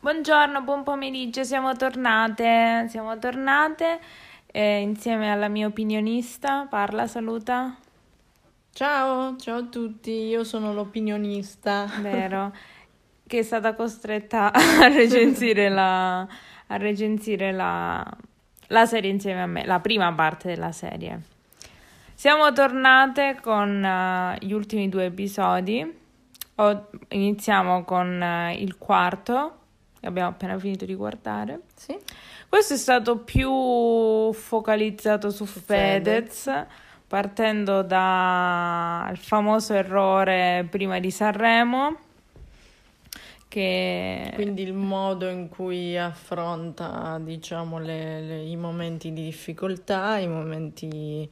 Buongiorno, buon pomeriggio, siamo tornate, siamo tornate eh, insieme alla mia opinionista. Parla, saluta. Ciao, ciao a tutti, io sono l'opinionista. Vero, che è stata costretta a recensire la, a recensire la, la serie insieme a me, la prima parte della serie. Siamo tornate con uh, gli ultimi due episodi. O, iniziamo con uh, il quarto, che abbiamo appena finito di guardare. Sì. Questo è stato più focalizzato su Fedez, Fedez partendo dal famoso errore prima di Sanremo. Che... Quindi il modo in cui affronta, diciamo, le, le, i momenti di difficoltà, i momenti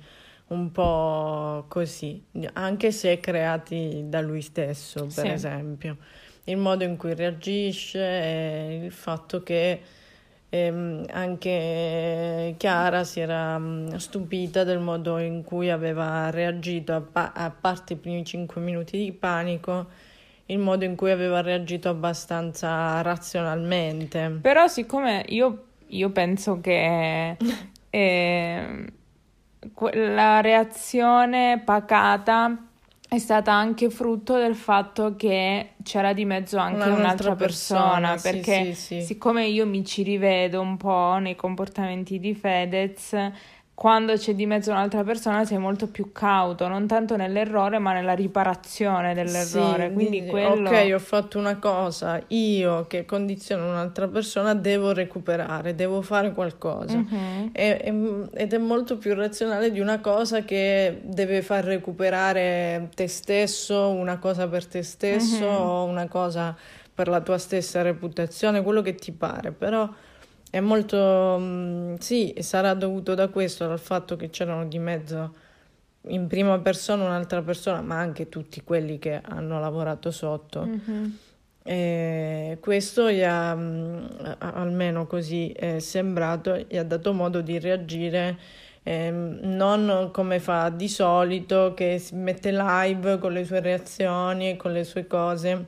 un po' così, anche se creati da lui stesso, per sì. esempio. Il modo in cui reagisce e il fatto che ehm, anche Chiara si era stupita del modo in cui aveva reagito, a, pa- a parte i primi cinque minuti di panico, il modo in cui aveva reagito abbastanza razionalmente. Però siccome io, io penso che... eh, la reazione pacata è stata anche frutto del fatto che c'era di mezzo anche un'altra, un'altra persona, persona, perché sì, sì, sì. siccome io mi ci rivedo un po' nei comportamenti di Fedez, quando c'è di mezzo un'altra persona sei molto più cauto, non tanto nell'errore ma nella riparazione dell'errore. Sì, Quindi quello... Ok, ho fatto una cosa, io che condiziono un'altra persona devo recuperare, devo fare qualcosa. Uh-huh. E, ed è molto più razionale di una cosa che deve far recuperare te stesso, una cosa per te stesso uh-huh. o una cosa per la tua stessa reputazione, quello che ti pare, però è molto, mm, sì, sarà dovuto da questo, dal fatto che c'erano di mezzo in prima persona un'altra persona, ma anche tutti quelli che hanno lavorato sotto. Mm-hmm. E questo gli ha, mm, almeno così è sembrato, gli ha dato modo di reagire eh, non come fa di solito, che si mette live con le sue reazioni e con le sue cose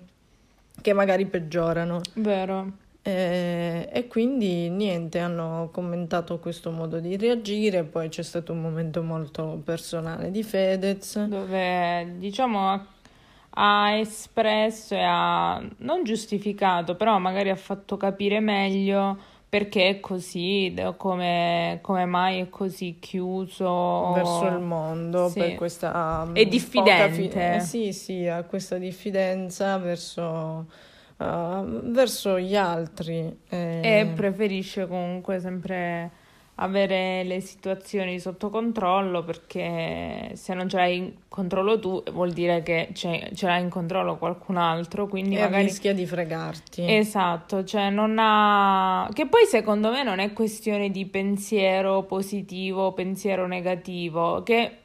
che magari peggiorano. Vero. E, e, quindi niente, hanno commentato questo modo di reagire, poi c'è stato un momento molto personale di Fedez. Dove diciamo ha espresso e ha non giustificato, però magari ha fatto capire meglio perché è così, come, come mai è così chiuso verso il mondo, sì. per questa... È diffidente. Fi- eh, sì, sì, ha questa diffidenza verso uh, verso gli altri. Eh. E preferisce comunque sempre avere le situazioni sotto controllo perché se non ce l'hai in controllo tu vuol dire che ce l'hai in controllo qualcun altro quindi e magari rischia di fregarti esatto cioè non ha che poi secondo me non è questione di pensiero positivo pensiero negativo che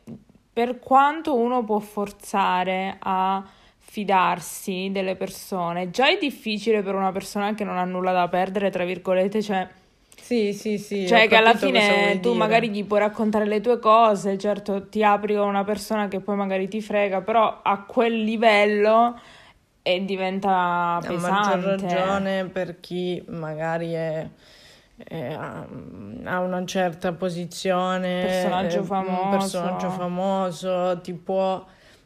per quanto uno può forzare a fidarsi delle persone. Già è difficile per una persona che non ha nulla da perdere, tra virgolette, cioè... Sì, sì, sì. Cioè che alla fine tu dire. magari gli puoi raccontare le tue cose, certo ti apri con una persona che poi magari ti frega, però a quel livello e diventa pesante. A maggior ragione per chi magari è, è, ha una certa posizione, personaggio famoso. un personaggio famoso, ti può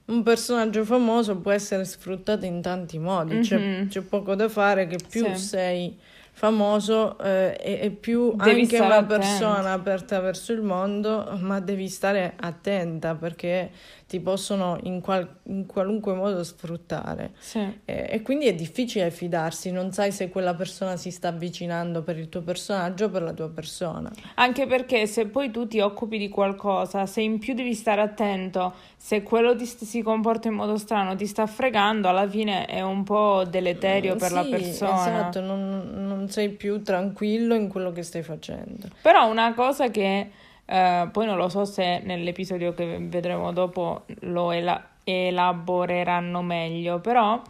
un personaggio famoso può essere sfruttato in tanti modi, mm-hmm. c'è, mhm. c'è, poco da fare che più sì. sei famoso eh, e, e, più devi anche una attenta. persona aperta verso il mondo, ma devi stare attenta perché ti possono in, qual- in qualunque modo sfruttare. Sì. E, e, quindi è difficile fidarsi, non sai se quella persona si sta avvicinando per il tuo personaggio o per la tua persona. Anche perché se poi tu ti occupi di qualcosa, se in più devi stare attento, se quello ti st- si comporta in modo strano, ti sta fregando, alla fine è un po' deleterio per sì, la persona. Esatto, non, non sei più tranquillo in quello che stai facendo. Però una cosa che eh, poi non lo so se nell'episodio che vedremo dopo lo ela- elaboreranno meglio, però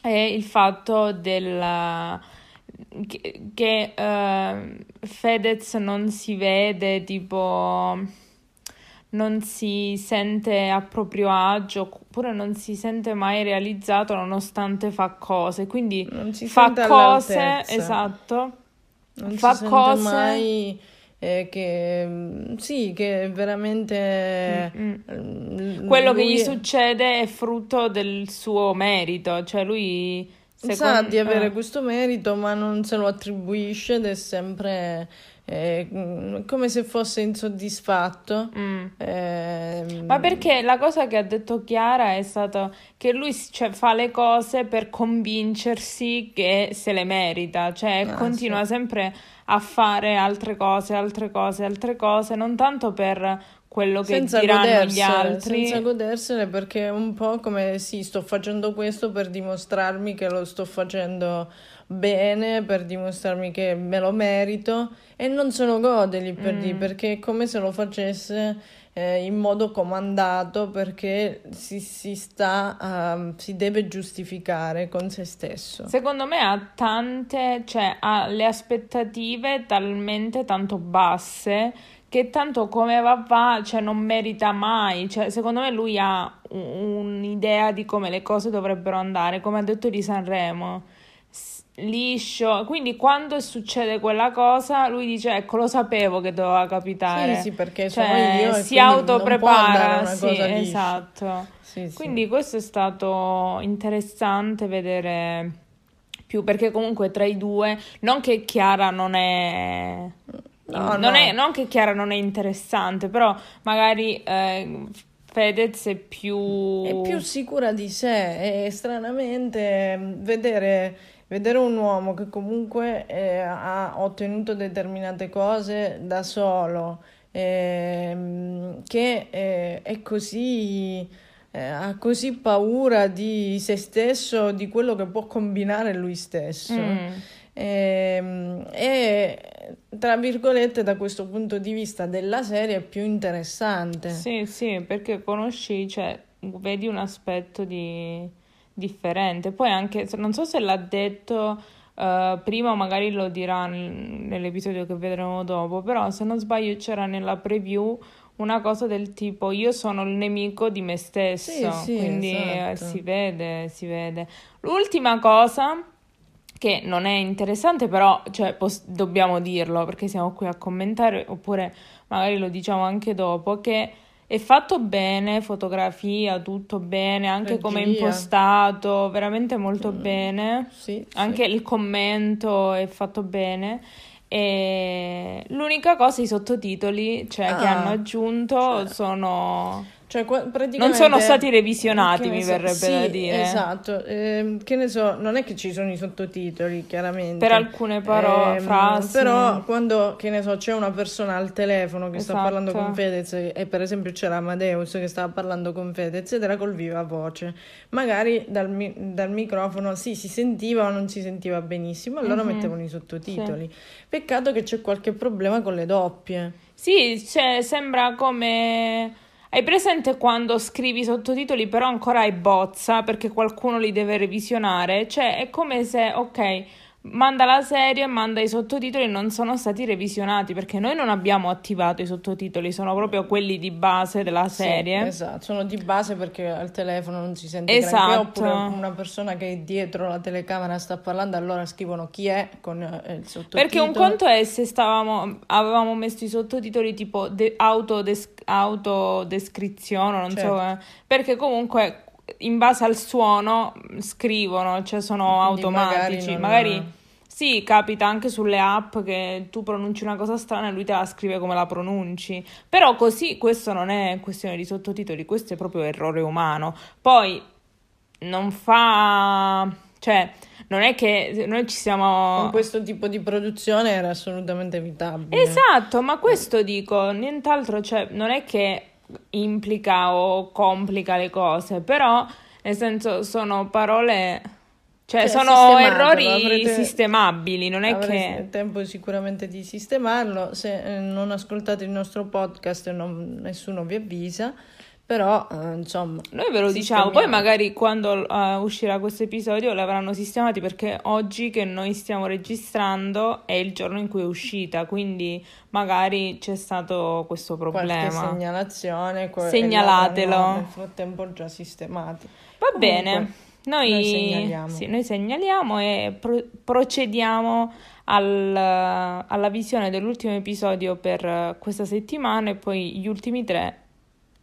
è il fatto del che, che uh, Fedez non si vede tipo non si sente a proprio agio oppure non si sente mai realizzato nonostante fa cose. Quindi fa cose esatto. Non fa cose mai eh, che mm, sì che veramente Mm-mm. quello che gli succede è frutto del suo merito cioè lui Secondo... Sa di avere eh. questo merito, ma non se lo attribuisce ed è sempre eh, come se fosse insoddisfatto. Mm. Eh, ma perché la cosa che ha detto Chiara è stata che lui cioè, fa le cose per convincersi che se le merita, cioè ah, continua sì. sempre a fare altre cose, altre cose, altre cose, non tanto per quello che senza diranno gli altri. Senza godersene perché è un po' come sì, sto facendo questo per dimostrarmi che lo sto facendo bene, per dimostrarmi che me lo merito e non se lo gode lì per mm. lì perché è come se lo facesse eh, in modo comandato perché si, si sta, uh, si deve giustificare con se stesso. Secondo me ha tante, cioè ha le aspettative talmente tanto basse che tanto come va va, cioè non merita mai, cioè secondo me lui ha un'idea di come le cose dovrebbero andare, come ha detto di Sanremo, liscio, quindi quando succede quella cosa lui dice ecco lo sapevo che doveva capitare. Sì, sì, perché cioè, io si autoprepara, sì, esatto. Sì, quindi questo è stato interessante vedere più perché comunque tra i due, non che Chiara non è No, non, no. È, non che Chiara non è interessante, però magari eh, Fedez è più... È più sicura di sé e stranamente vedere, vedere un uomo che comunque eh, ha ottenuto determinate cose da solo, eh, che è così eh, ha così paura di se stesso, di quello che può combinare lui stesso. Mm. E, ehm, e, tra virgolette da questo punto di vista della serie è più interessante. Sì, sì, perché conosci, cioè, vedi un aspetto di... differente. Poi anche, non so se l'ha detto uh, prima magari lo dirà nell'episodio che vedremo dopo, però se non sbaglio c'era nella preview una cosa del tipo io sono il nemico di me stesso, sì, sì, quindi eh, esatto. si vede, si vede. L'ultima cosa che non è interessante, però cioè, pos- dobbiamo dirlo perché siamo qui a commentare, oppure magari lo diciamo anche dopo, che è fatto bene, fotografia, tutto bene, anche Regia. come è impostato, veramente molto mm. bene. Sì, anche sì. il commento è fatto bene. E l'unica cosa, i sottotitoli, cioè, ah, che hanno aggiunto cioè. sono cioè, praticamente... Non sono stati revisionati, mi so, verrebbe sì, da dire. Esatto, eh, che ne so, non è che ci sono i sottotitoli, chiaramente. Per alcune parole, eh, frasi. Però quando, che ne so, c'è una persona al telefono che esatto. sta parlando con Fedez e per esempio c'era Amadeus che stava parlando con Fedez ed era col viva voce. Magari dal, dal microfono sì, si sentiva o non si sentiva benissimo, allora mm-hmm. mettevano i sottotitoli. Sì. Peccato che c'è qualche problema con le doppie. Sì, cioè, sembra come hai presente quando scrivi sottotitoli però ancora hai bozza perché qualcuno li deve revisionare? Cioè è come se, ok, manda la serie e manda i sottotitoli e non sono stati revisionati perché noi non abbiamo attivato i sottotitoli, sono proprio quelli di base della serie. Sì, esatto, sono di base perché al telefono non si sente esatto. granché oppure una persona che è dietro la telecamera sta parlando allora scrivono chi è con eh, il sottotitolo. Perché un conto è se stavamo, avevamo messo i sottotitoli tipo de- autodes- autodescrizione, non certo. so, eh, perché comunque in base al suono scrivono, cioè sono Quindi automatici. Magari, magari, sì, capita anche sulle app che tu pronunci una cosa strana e lui te la scrive come la pronunci. Però così questo non è questione di sottotitoli, questo è proprio errore umano. Poi non fa cioè non è che noi ci siamo con questo tipo di produzione era assolutamente evitabile. Esatto, ma questo dico, nient'altro, cioè non è che implica o complica le cose, però nel senso sono parole, cioè, cioè sono errori avrete, sistemabili, non è che... È tempo sicuramente di sistemarlo, se eh, non ascoltate il nostro podcast non, nessuno vi avvisa, Però, eh, insomma... Noi ve lo diciamo, poi magari quando uh, uscirà questo episodio l'avranno sistemati perché oggi che noi stiamo registrando è il giorno in cui è uscita, quindi magari c'è stato questo problema. Qualche segnalazione. Que- Segnalatelo. Nel frattempo già sistemati. Va Comunque, bene. Noi, noi, segnaliamo. Sì, noi segnaliamo e pro- procediamo al, alla visione dell'ultimo episodio per questa settimana e poi gli ultimi tre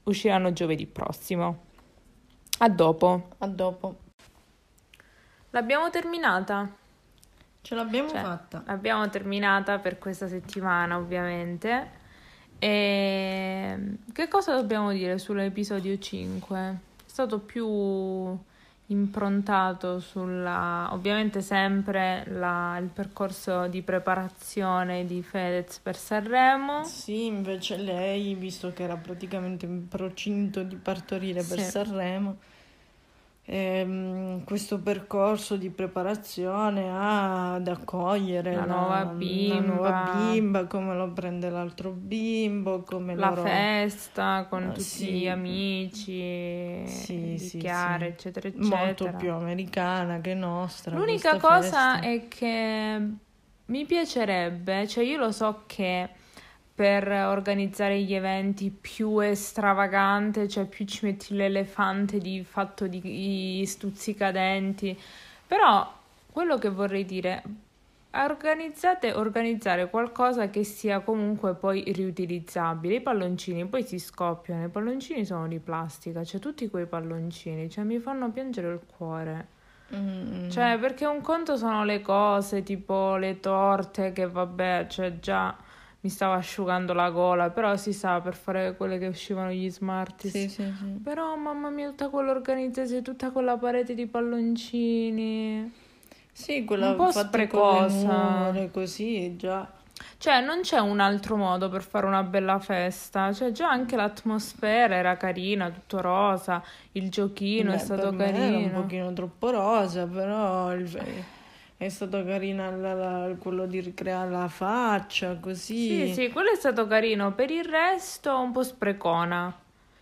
usciranno giovedì prossimo. A dopo. A dopo. L'abbiamo terminata. Ce l'abbiamo cioè, fatta. L'abbiamo terminata per questa settimana, ovviamente. E che cosa dobbiamo dire sull'episodio 5? È stato più improntato sulla, ovviamente sempre la, il percorso di preparazione di Fedez per Sanremo. Sì, invece lei, visto che era praticamente in procinto di partorire per sì. Sanremo, ehm, questo percorso di preparazione ad accogliere la, la, nuova bimba. la, nuova bimba. come lo prende l'altro bimbo, come la loro... festa con ah, tutti sì. gli amici sì, sì, Chiara, eccetera, eccetera. Molto più americana che nostra. L'unica cosa festa. è che mi piacerebbe, cioè io lo so che per organizzare gli eventi più estravagante, cioè più ci metti l'elefante di fatto di stuzzicadenti. Però quello che vorrei dire, organizzate organizzare qualcosa che sia comunque poi riutilizzabile. I palloncini poi si scoppiano, i palloncini sono di plastica, cioè tutti quei palloncini, cioè mi fanno piangere il cuore. Mm. Cioè, perché un conto sono le cose, tipo le torte che vabbè, cioè già mi stava asciugando la gola, però si sa per fare quelle che uscivano gli Smarties. Sì, sì, sì. Però mamma mia, tutta quell'organizzazione, tutta quella parete di palloncini. Sì, quella un po' sprecosa. così, già. Cioè, non c'è un altro modo per fare una bella festa. Cioè, già anche l'atmosfera era carina, tutto rosa, il giochino Beh, è stato carino. Era un pochino troppo rosa, però il è stato carino la, la, quello di ricreare la faccia, così. Sì, sì, quello è stato carino. Per il resto un po' sprecona.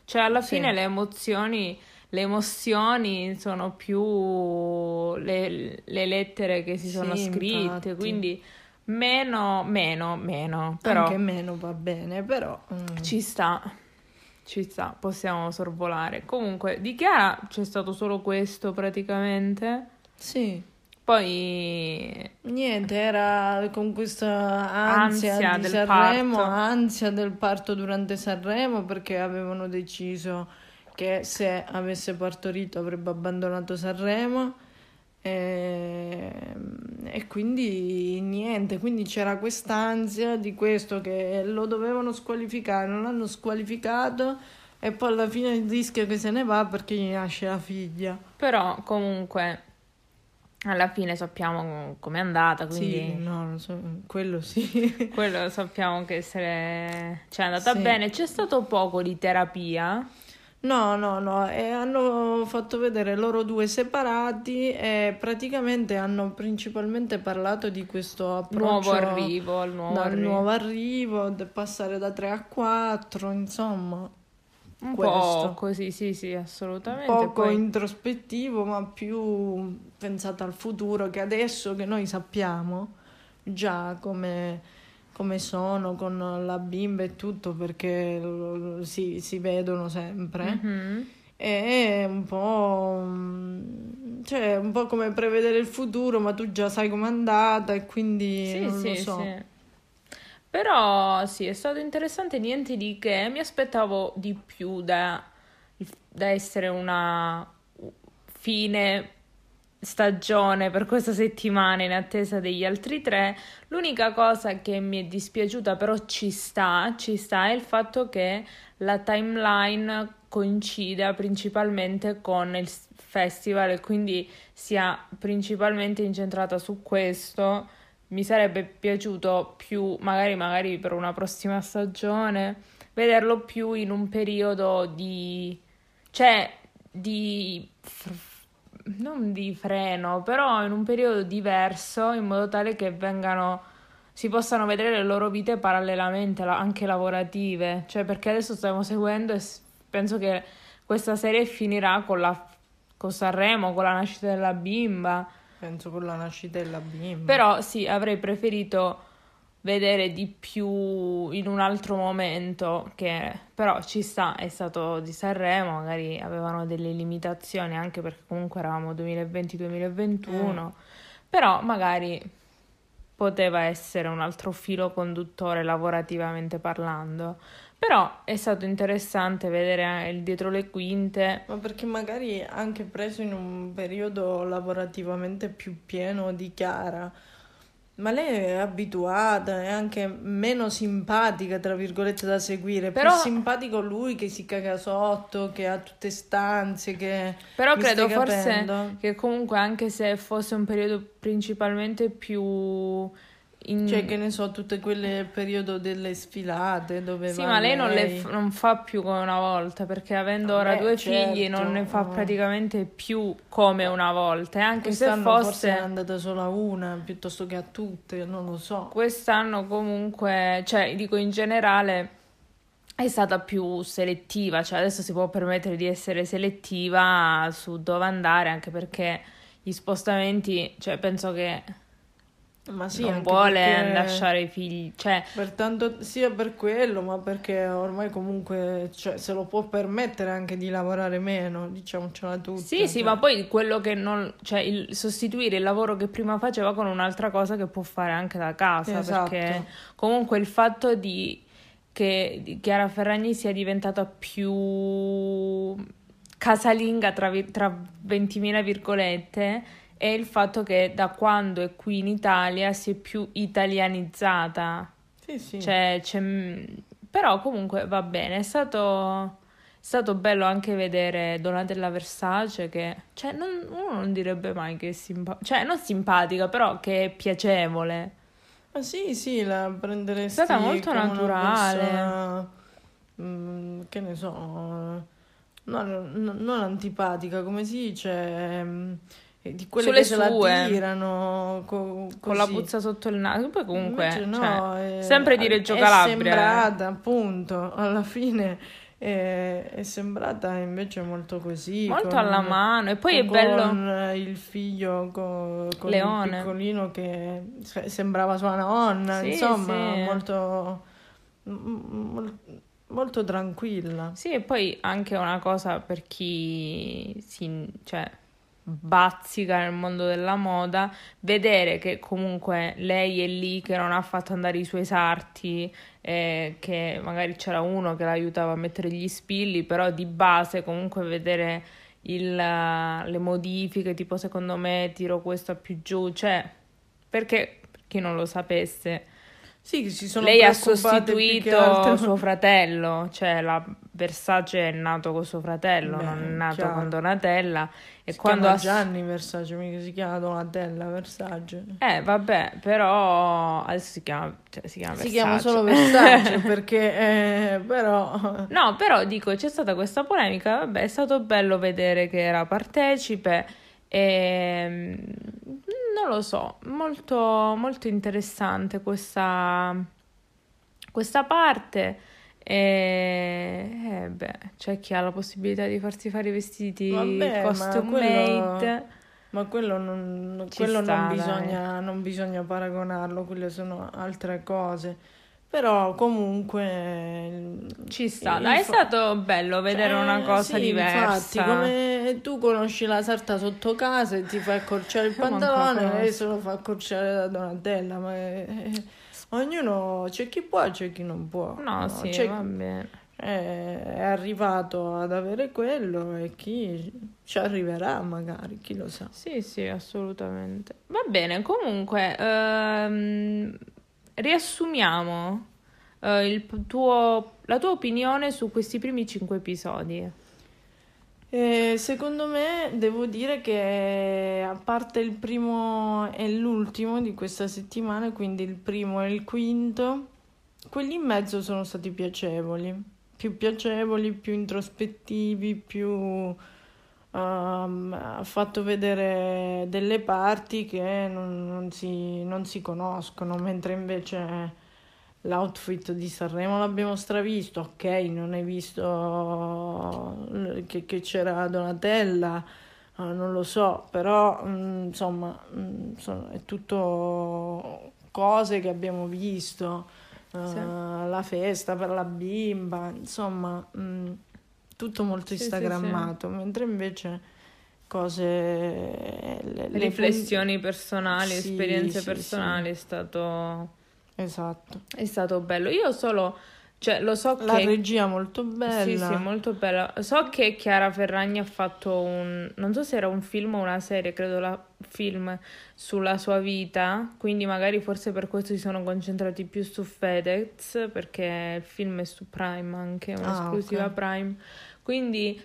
Cioè, alla sì. fine le emozioni, le emozioni sono più le, le lettere che si sono sì, scritte, infatti. quindi meno, meno, meno. Però Anche meno va bene, però... Mm. Ci sta. Ci sta, possiamo sorvolare. Comunque, di Chiara c'è stato solo questo praticamente. Sì. Poi niente, era con questa ansia, ansia di Sanremo, parto. ansia del parto durante Sanremo perché avevano deciso che se avesse partorito avrebbe abbandonato Sanremo e, e quindi niente, quindi c'era quest'ansia di questo che lo dovevano squalificare, non l'hanno squalificato e poi alla fine rischia che se ne va perché gli nasce la figlia. Però comunque alla fine sappiamo com'è andata, quindi... Sì, no, so, quello sì. quello sappiamo che se cioè, è andata sì. bene. C'è stato poco di terapia? No, no, no, e hanno fatto vedere loro due separati e praticamente hanno principalmente parlato di questo approccio nuovo arrivo, al nuovo dal arrivo. nuovo arrivo, passare da 3 a 4, insomma. Un questo. po' così, sì, sì, assolutamente. Poco Poi... introspettivo, ma più pensato al futuro, che adesso che noi sappiamo già come, come sono con la bimba e tutto, perché si, si vedono sempre. Mm-hmm. È un po', cioè, un po' come prevedere il futuro, ma tu già sai com'è andata e quindi sì, non sì, lo so. Sì. Però sì, è stato interessante, niente di che, mi aspettavo di più da, da essere una fine stagione per questa settimana in attesa degli altri tre. L'unica cosa che mi è dispiaciuta, però ci sta, ci sta, è il fatto che la timeline coincida principalmente con il festival e quindi sia principalmente incentrata su questo mi sarebbe piaciuto più, magari, magari per una prossima stagione, vederlo più in un periodo di... cioè di... non di freno, però in un periodo diverso, in modo tale che vengano si possano vedere le loro vite parallelamente, anche lavorative, cioè perché adesso stiamo seguendo penso che questa serie finirà con, la, con Sanremo, con la nascita della bimba. Penso con la nascita della bimba. Però sì, avrei preferito vedere di più in un altro momento che però ci sta, è stato di Sanremo, magari avevano delle limitazioni anche perché comunque eravamo 2020-2021, mm. però magari poteva essere un altro filo conduttore lavorativamente parlando. Però è stato interessante vedere il dietro le quinte. Ma perché magari anche preso in un periodo lavorativamente più pieno di Chiara ma lei è abituata, è anche meno simpatica, tra virgolette, da seguire. Però... Più simpatico lui che si caga sotto, che ha tutte stanze, che... Però credo forse che comunque anche se fosse un periodo principalmente più in... Cioè, che ne so, tutte quelle periodo delle sfilate dove Sì, ma lei, non, le, non, fa più come una volta, perché avendo ora due certo. figli non ne fa praticamente più come una volta. E anche Quest'anno se fosse... forse è andata solo a una piuttosto che a tutte, non lo so. Quest'anno comunque, cioè, dico in generale è stata più selettiva, cioè adesso si può permettere di essere selettiva su dove andare, anche perché gli spostamenti, cioè penso che ma sì, non vuole lasciare i figli, cioè... Per tanto, sia per quello, ma perché ormai comunque cioè, se lo può permettere anche di lavorare meno, diciamocela tutta. Sì, sì, cioè. ma poi quello che non... cioè il, sostituire il lavoro che prima faceva con un'altra cosa che può fare anche da casa, esatto. perché comunque il fatto di che Chiara Ferragni sia diventata più casalinga tra, tra 20.000 virgolette è il fatto che da quando è qui in Italia si è più italianizzata. Sì, sì. Cioè, c'è... Però comunque va bene, è stato... È stato bello anche vedere Donatella Versace che, cioè, non, uno non direbbe mai che è simpatica, cioè, non simpatica, però che è piacevole. Ma sì, sì, la prenderesti È stata molto naturale. Persona, mm, che ne so, non, non, non antipatica, come si dice mm, di quelle Sulle che sue. se la tirano co- con la puzza sotto il naso. Poi comunque, no, cioè, è, sempre di Reggio Calabria. È sembrata, appunto, alla fine è, è, sembrata invece molto così. Molto con, alla mano. E poi è bello... Con il figlio, con, con Leone. il piccolino che sembrava sua nonna. Sì, insomma, sì. molto... molto molto tranquilla. Sì, e poi anche una cosa per chi si, cioè, bazzica nel mondo della moda, vedere che comunque lei è lì che non ha fatto andare i suoi sarti, eh, che magari c'era uno che l'aiutava a mettere gli spilli, però di base comunque vedere il, le modifiche, tipo secondo me tiro questo più giù, cioè perché per chi non lo sapesse sì, si sono Lei ha sostituito suo fratello, cioè la Versace è nato con suo fratello, Beh, non è nato chiaro. con Donatella. E si quando ha Gianni Versace, mica si chiama Donatella Versace. Eh, vabbè, però adesso si chiama, cioè, si chiama si chiama solo Versace perché, eh, però... No, però dico, c'è stata questa polemica, vabbè, è stato bello vedere che era partecipe e ehm, non lo so, molto, molto interessante questa, questa parte. E eh, beh, c'è chi ha la possibilità di farsi fare i vestiti Vabbè, costume quello, made. Ma quello, non, quello sta, non, bisogna, non bisogna paragonarlo, quelle sono altre cose. Però comunque ci sta, dai, è stato bello vedere cioè, una cosa sì, diversa. Infatti, come tu conosci la sarta sotto casa e ti fai accorciare il pantalone, lei se lo fa accorciare da Donatella, ma è... ognuno c'è chi può e c'è chi non può. No, no sì, c'è... va bene. È, è arrivato ad avere quello e chi ci arriverà magari, chi lo sa. Sì, sì, assolutamente. Va bene, comunque ehm riassumiamo uh, tuo, la tua opinione su questi primi cinque episodi. Eh, secondo me devo dire che a parte il primo e l'ultimo di questa settimana, quindi il primo e il quinto, quelli in mezzo sono stati piacevoli, più piacevoli, più introspettivi, più Um, ha fatto vedere delle parti che non, non, si, non si conoscono, mentre invece l'outfit di Sanremo l'abbiamo stravisto, ok, non hai visto che, che c'era Donatella, uh, non lo so, però mh, mm, insomma mh, mm, sono, è tutto cose che abbiamo visto, uh, sì. la festa per la bimba, insomma mh, mm, tutto molto sì, instagrammato, sì, mentre invece cose le, riflessioni le... personali, esperienze personali è stato Esatto. È stato bello. Io solo, cioè, lo so La che... regia molto bella. Sì, sì, molto bella. So che Chiara Ferragni ha fatto un... non so se era un film o una serie, credo la film sulla sua vita, quindi magari forse per questo si sono concentrati più su Fedez, perché il film è su Prime anche, un'esclusiva ah, okay. Prime. Quindi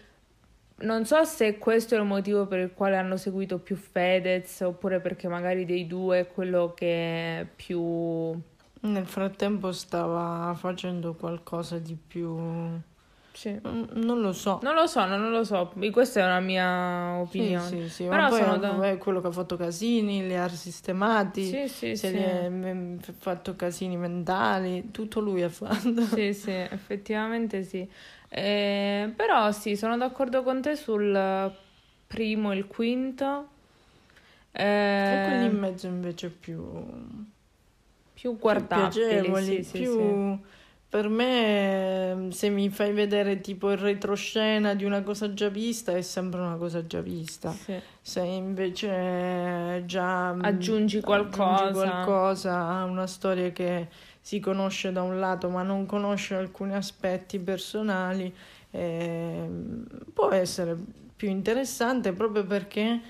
non so se questo è il motivo per il quale hanno seguito più Fedez, oppure perché magari dei due è quello che è più nel frattempo stava facendo qualcosa di più... Sì. Non lo so. Non lo so, non lo so. Questa è una mia opinione. Sì, sì, sì. Però sono da... quello che ha fatto casini, li ha sistemati. Sì, sì, se sì. li ha fatto casini mentali. Tutto lui ha fatto. Sì, sì, effettivamente sì. Eh, però sì, sono d'accordo con te sul primo e il quinto. Eh... E quelli in mezzo invece più più guardabili, più piacevoli, sì, più... Sì, per me se mi fai vedere tipo il retroscena di una cosa già vista è sempre una cosa già vista. Sì. Se invece già aggiungi qualcosa. aggiungi qualcosa a una storia che si conosce da un lato ma non conosce alcuni aspetti personali, eh, può essere più interessante proprio perché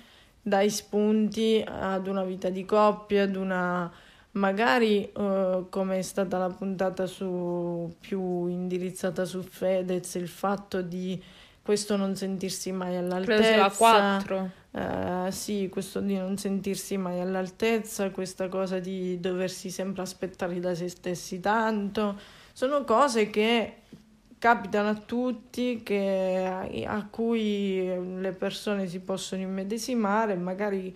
dai spunti ad una vita di coppia, ad una magari uh, come è stata la puntata su, più indirizzata su Fedez, il fatto di questo non sentirsi mai all'altezza. 4. Uh, sì, questo di non sentirsi mai all'altezza, questa cosa di doversi sempre aspettare da se stessi tanto, sono cose che capitano a tutti, che, a cui le persone si possono immedesimare, magari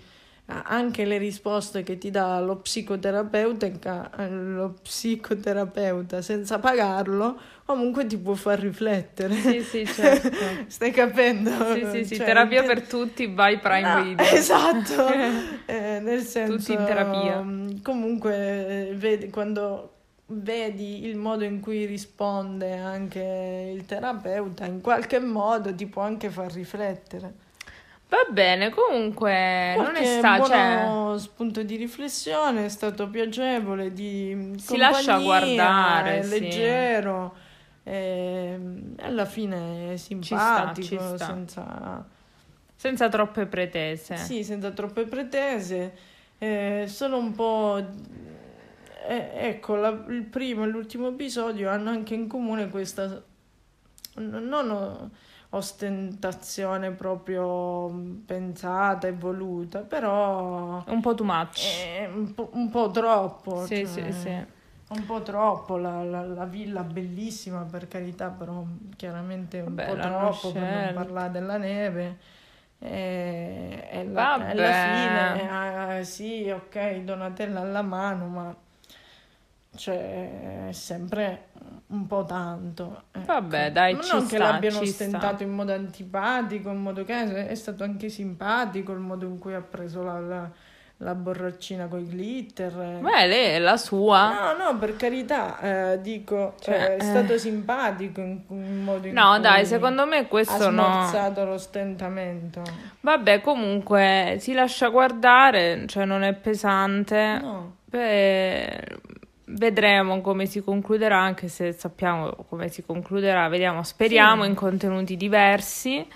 anche le risposte che ti dà lo psicoterapeuta, lo psicoterapeuta senza pagarlo, comunque ti può far riflettere. Sì, sì, certo. Stai capendo? Sì, sì, sì, cioè, terapia per tutti, vai Prime no, Video. Esatto, eh, nel senso... Tutti in terapia. Comunque, vedi, quando vedi il modo in cui risponde anche il terapeuta, in qualche modo ti può anche far riflettere. Va bene, comunque Qualche non è stato... Cioè... spunto di riflessione, è stato piacevole, di si lascia guardare, è leggero, sì. e alla fine è simpatico, ci sta, ci sta. senza... senza troppe pretese. Sì, senza troppe pretese, eh, sono un po'... Eh, ecco, la, il primo e l'ultimo episodio hanno anche in comune questa... Non ostentazione proprio pensata e voluta, però... Un po' too much. Un po', un po troppo. Sì, cioè, sì, sì. Un po' troppo, la, la, la, villa bellissima per carità, però chiaramente un Vabbè, po' troppo per non parlare della neve. E, e la, alla fine, eh, sì, ok, Donatella alla mano, ma cioè è sempre un po' tanto. Ecco. Vabbè, dai, Ma ci non sta, che l'abbiano ostentato sta. in modo antipatico, in modo che è stato anche simpatico il modo in cui ha preso la, la, la borraccina con i glitter. Beh, lei è la sua. No, no, per carità, eh, dico, cioè, è stato eh. simpatico in, in modo in no, cui dai, secondo me questo ha smorzato no. l'ostentamento. Vabbè, comunque si lascia guardare, cioè non è pesante. No. Beh, Vedremo come si concluderà, anche se sappiamo come si concluderà, vediamo, speriamo sì. in contenuti diversi.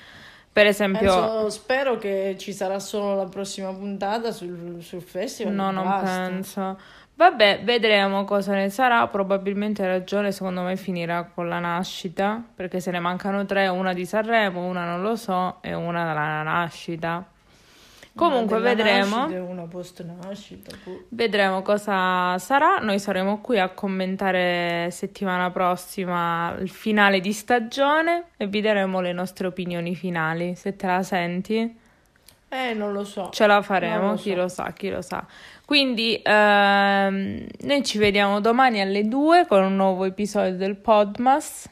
Per esempio, penso, spero che ci sarà solo la prossima puntata sul, sul festival. No, non basta. penso. Vabbè, vedremo cosa ne sarà. Probabilmente ha ragione, secondo me finirà con la nascita, perché se ne mancano tre, una di Sanremo, una non lo so e una dalla nascita. Comunque vedremo. Una post nascita. Vedremo cosa sarà. Noi saremo qui a commentare settimana prossima il finale di stagione e vi daremo le nostre opinioni finali. Se te la senti. Eh, non lo so. Ce la faremo, lo chi so. lo sa, chi lo sa. Quindi ehm, noi ci vediamo domani alle 2 con un nuovo episodio del Podmas.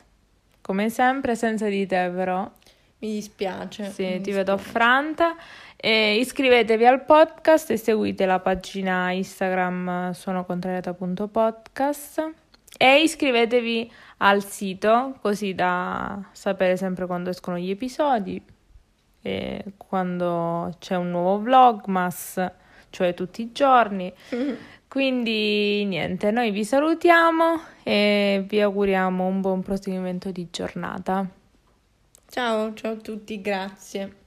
Come sempre, senza di te, però. Mi dispiace. Sì, mi ti dispiace. vedo affranta. E iscrivetevi al podcast e seguite la pagina Instagram sonocontrariata.podcast e iscrivetevi al sito così da sapere sempre quando escono gli episodi e quando c'è un nuovo vlogmas, cioè tutti i giorni. Quindi niente, noi vi salutiamo e vi auguriamo un buon proseguimento di giornata. Ciao, ciao a tutti, grazie.